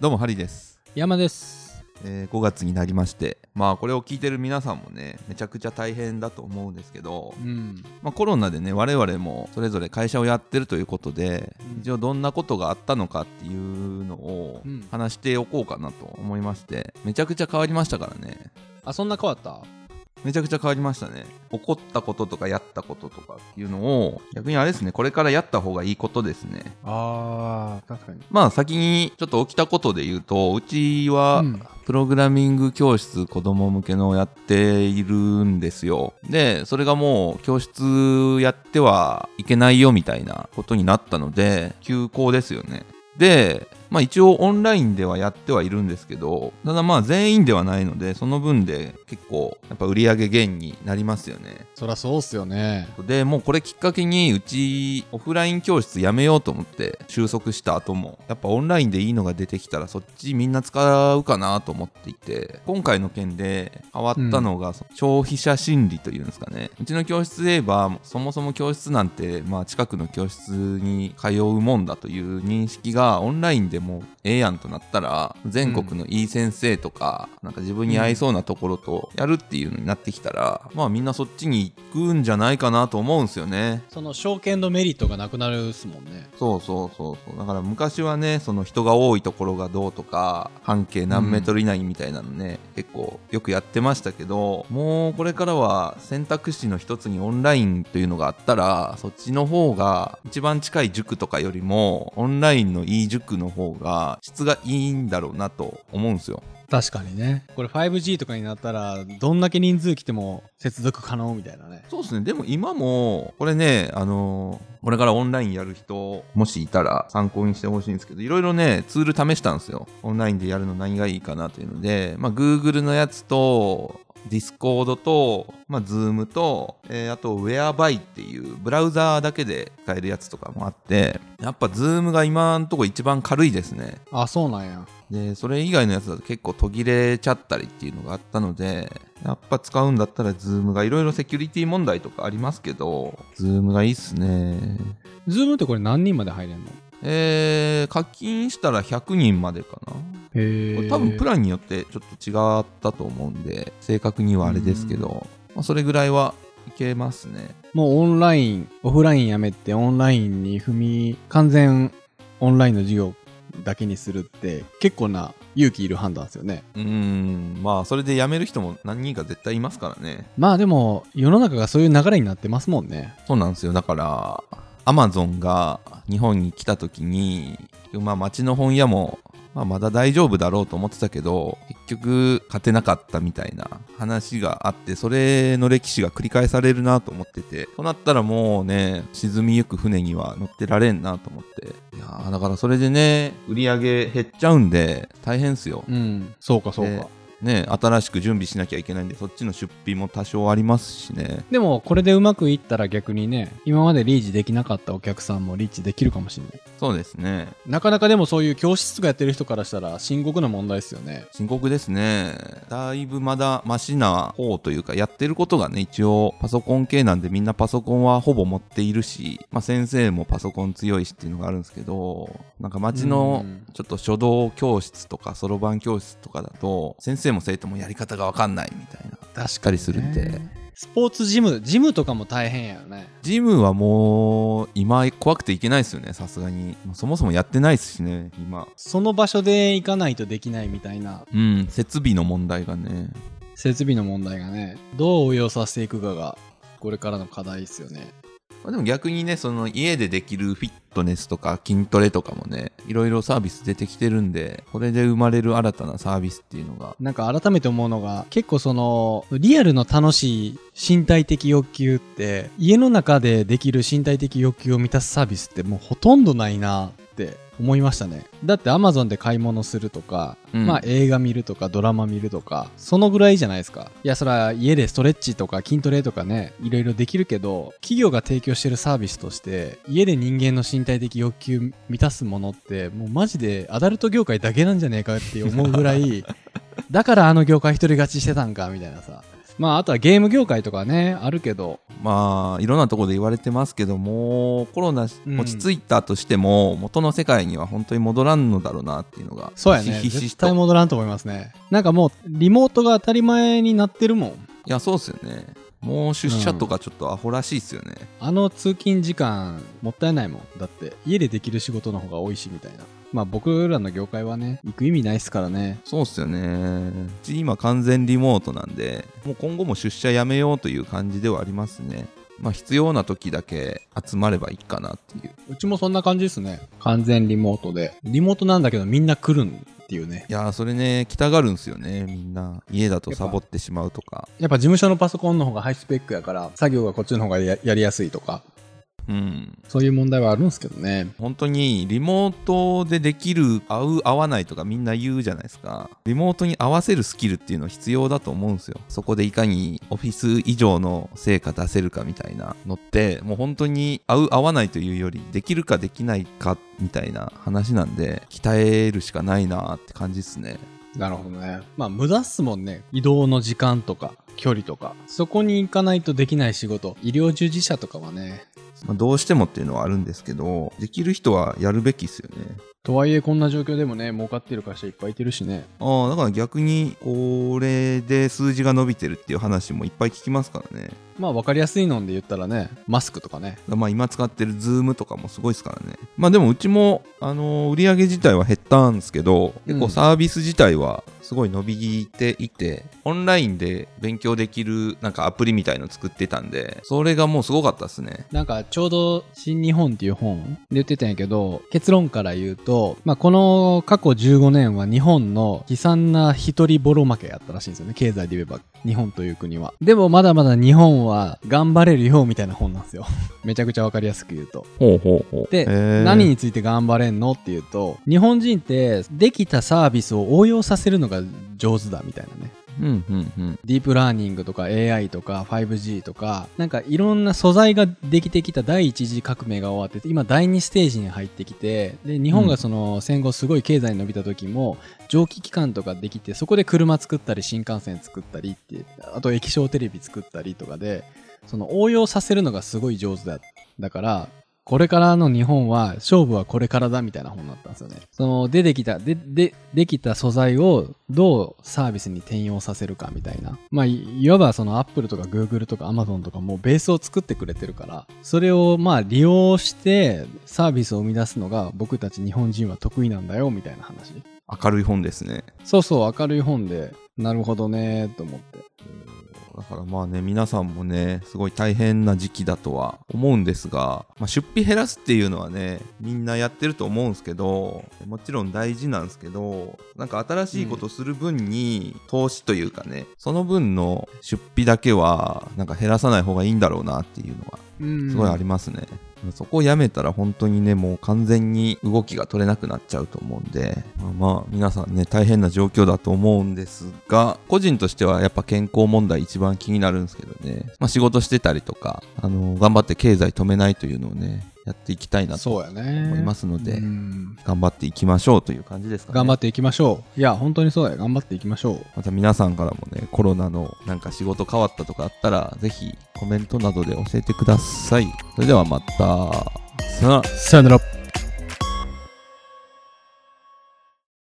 どうもハリーです、山です。えー5月になりましてまあこれを聞いてる皆さんもねめちゃくちゃ大変だと思うんですけど、うん。まあ、コロナでね我々もそれぞれ会社をやってるということで、うん。一応どんなことがあったのかっていうのをうん。話しておこうかなと思いましてめちゃくちゃ変わりましたからね。あ、そんな変わった？めちゃくちゃ変わりましたね。起こったこととかやったこととかっていうのを逆にあれですねこれからやった方がいいことですね。ああ、確かに。まあ先にちょっと起きたことで言うとうちはうん。プログラミング教室子供向けのをやっているんですよ。でそれがもう教室やってはいけないよみたいなことになったので休校ですよね。でまあ一応オンラインではやってはいるんですけどただまあ全員ではないのでその分で結構やっぱ売り上げ減になりますよね。そりゃそうっすよね。でもうこれきっかけにうちオフライン教室やめようと思って収束した後もやっぱオンラインでいいのが出てきたらそっちみんな使うかなと思っていて今回の件で変わったのが、その消費者心理というんですかね。うちの教室で言えばそもそも教室なんてまあ近くの教室に通うもんだという認識がオンラインでもええやんとなったら全国のいい先生とか、なんか自分に合いそうなところとやるっていうのになってきたら、まあみんなそっちに行くんじゃないかなと思うんですよね。その証券のメリットがなくなるっすもんね。そうそうそうそう。だから昔はね、その人が多いところがどうとか、半径何メートル以内みたいなのね、結構よくやってましたけど、もうこれからは選択肢の一つにオンラインというのがあったら、そっちの方が一番近い塾とかよりも、オンラインのいい塾の方が質がいいんだろうなと思うんですよ。確かにね。これ 5G とかになったら、どんだけ人数来ても接続可能みたいなね。そうですね。でも今も、これね、あのーこれからオンラインやる人、もしいたら参考にしてほしいんですけど、いろいろね、ツール試したんですよ。オンラインでやるの何がいいかなというので、まあ、Google のやつと、Discord と、まあ、Zoom と、えーあと Whereby っていうブラウザーだけで使えるやつとかもあって、やっぱ Zoom が今のとこ一番軽いですね。あ、そうなんや。で、それ以外のやつだと結構途切れちゃったりっていうのがあったので、やっぱ使うんだったら Zoom がいろいろセキュリティ問題とかありますけど、Zoom がいいっすね。 Zoom ってこれ何人まで入れんの？えー、課金したら100人までかな。多分プランによってちょっと違ったと思うんで、正確にはあれですけど、まあ、それぐらいはいけますね。もうオンライン、オフラインやめてオンラインに踏み、完全オンラインの授業だけにするって結構な勇気いる判断ですよね。うーん、まあそれで辞める人も何人か絶対いますからね。まあでも世の中がそういう流れになってますもんね。そうなんですよ。だから、アマゾンが日本に来た時に、まあ街の本屋も、まあ、まだ大丈夫だろうと思ってたけど、結局勝てなかったみたいな話があって、それの歴史が繰り返されるなと思ってて、となったらもうね、沈みゆく船には乗ってられんなと思って。いやーだからそれでね、売り上げ減っちゃうんで、大変っすよ。うん。そうかそうでか。ね、新しく準備しなきゃいけないんで、そっちの出費も多少ありますしね。でもこれでうまくいったら逆にね、今までリーチできなかったお客さんもリーチできるかもしれない。そうですね。なかなかでもそういう教室とかやってる人からしたら深刻な問題ですよね。深刻ですね。だいぶまだマシな方というか、やってることがね、一応パソコン系なんでみんなパソコンはほぼ持っているし、まあ先生もパソコン強いしっていうのがあるんですけど、なんか街のうんちょっと書道教室とかそろばん教室とかだと、先生も生徒もやり方がわかんないみたいな。確かにするんで。スポーツジム、ジムとかも大変やよね。ジムはもう今怖くていけないですよね、さすがに。そもそもやってないですしね、今。その場所で行かないとできないみたいなうん、設備の問題がね。設備の問題がね、どう応用させていくかがこれからの課題ですよね。まあでも逆にね、その家でできるフィットネスとか筋トレとかもね、いろいろサービス出てきてるんで、これで生まれる新たなサービスっていうのが、なんか改めて思うのが、結構その、リアルの楽しい身体的欲求って、家の中でできる身体的欲求を満たすサービスってもうほとんどないなって思いましたね。だって Amazon で買い物するとか、うんまあ映画見るとかドラマ見るとか、そのぐらいじゃないですか。いや、それは家でストレッチとか筋トレとかね、いろいろできるけど、企業が提供してるサービスとして、家で人間の身体的欲求満たすものって、もうマジでアダルト業界だけなんじゃねえかって思うぐらい、だからあの業界一人勝ちしてたんか、みたいなさ。まあ、あとはゲーム業界とかね、あるけど、まあいろんなところで言われてますけどもコロナうん落ち着いたとしても、元の世界には本当に戻らんのだろうなっていうのがそうやね。ひし絶対と戻らんと思いますね。なんかもう、リモートが当たり前になってるもん。いやそうっすよねもう出社とかちょっとアホらしいっすよね、あの通勤時間、もったいないもん。だって、家でできる仕事の方が多いし、みたいな。まあ僕らの業界はね、行く意味ないっすからね。そうっすよねうち今完全リモートなんでもう今後も出社やめようという感じではありますねまあ必要な時だけ集まればいいかなっていううちもそんな感じですね。完全リモートで。リモートなんだけどみんな来るんっていうね。いやーそれね来たがるんすよねみんな。家だとサボってしまうとか。やっぱ事務所のパソコンの方がハイスペックやから、作業がこっちの方がややりやすいとか、うんそういう問題はあるんですけどね。本当にリモートでできる合う合わないとかみんな言うじゃないですかリモートに合わせるスキルっていうの必要だと思うんですよそこでいかにオフィス以上の成果出せるかみたいなのってもう本当に合う合わないというよりできるかできないかみたいな話なんで鍛えるしかないなって感じですねなるほどね。まあ無駄っすもんね。移動の時間とか、距離とか。そこに行かないとできない仕事。医療従事者とかはね。まあ、どうしてもっていうのはあるんですけどできる人はやるべきですよね。とはいえこんな状況でもね、儲かってる会社いっぱいいてるしね。ああだから逆にこれで数字が伸びてるっていう話もいっぱい聞きますからねまあ分かりやすいので言ったらね、マスクとかね。まあ今使ってるズームとかもすごいですからね。まあでもうちも、あのー売り上げ自体は減ったんですけど、結構サービス自体はすごい伸びていて、オンラインで勉強できるなんかアプリみたいの作ってたんで、それがもうすごかったですね。なんかちょうど新日本っていう本で言ってたんやけど、結論から言うと、まあこの過去15年は日本の悲惨な一人ボロ負けやったらしいんですよね。経済で言えば、日本という国は。でもまだまだ日本は頑張れるよみたいな本なんですよ。めちゃくちゃわかりやすく言うと。ほうほうほう。で、何について頑張れんのっていうと、日本人ってできたサービスを応用させるのが上手だみたいなね。うんうんうん。ディープラーニングとか AI とか 5G とか、なんかいろんな素材ができてきた第一次革命が終わって、今第二ステージに入ってきて、で、日本がその戦後すごい経済に伸びた時も、蒸気機関とかできて、そこで車作ったり新幹線作ったりって、あと液晶テレビ作ったりとかで、その応用させるのがすごい上手だ。だから、これからの日本は、勝負はこれからだみたいな本だったんですよね。その、出てきた、で、で、できた素材をどうサービスに転用させるかみたいな。まあ、いいわばその Apple とか Google とか Amazon とかもうベースを作ってくれてるから、それをまあ利用してサービスを生み出すのが僕たち日本人は得意なんだよみたいな話。明るい本ですね。そうそう、明るい本で、なるほどねと思って。だからまあね、皆さんもね、すごい大変な時期だとは思うんですが、まあ、出費減らすっていうのはね、みんなやってると思うんですけど、もちろん大事なんですけど、なんか新しいことする分に投資というかね、その分の出費だけは、なんか減らさない方がいいんだろうなっていうのは、うんすごいありますね。そこをやめたら本当にね、もう完全に動きが取れなくなっちゃうと思うんで、まあ、まあ皆さんね、大変な状況だと思うんですが、個人としてはやっぱ健康問題一番気になるんですけどね、まあ仕事してたりとか、あの、頑張って経済止めないというのをね、やっていきたいなと。思いますのでうん頑張っていきましょうという感じですかね。頑張っていきましょう。いや、本当にそうだよ。頑張っていきましょう。また皆さんからもね、コロナのなんか仕事変わったとかあったら、ぜひコメントなどで教えてください。それではまた。さよなら。さよなら。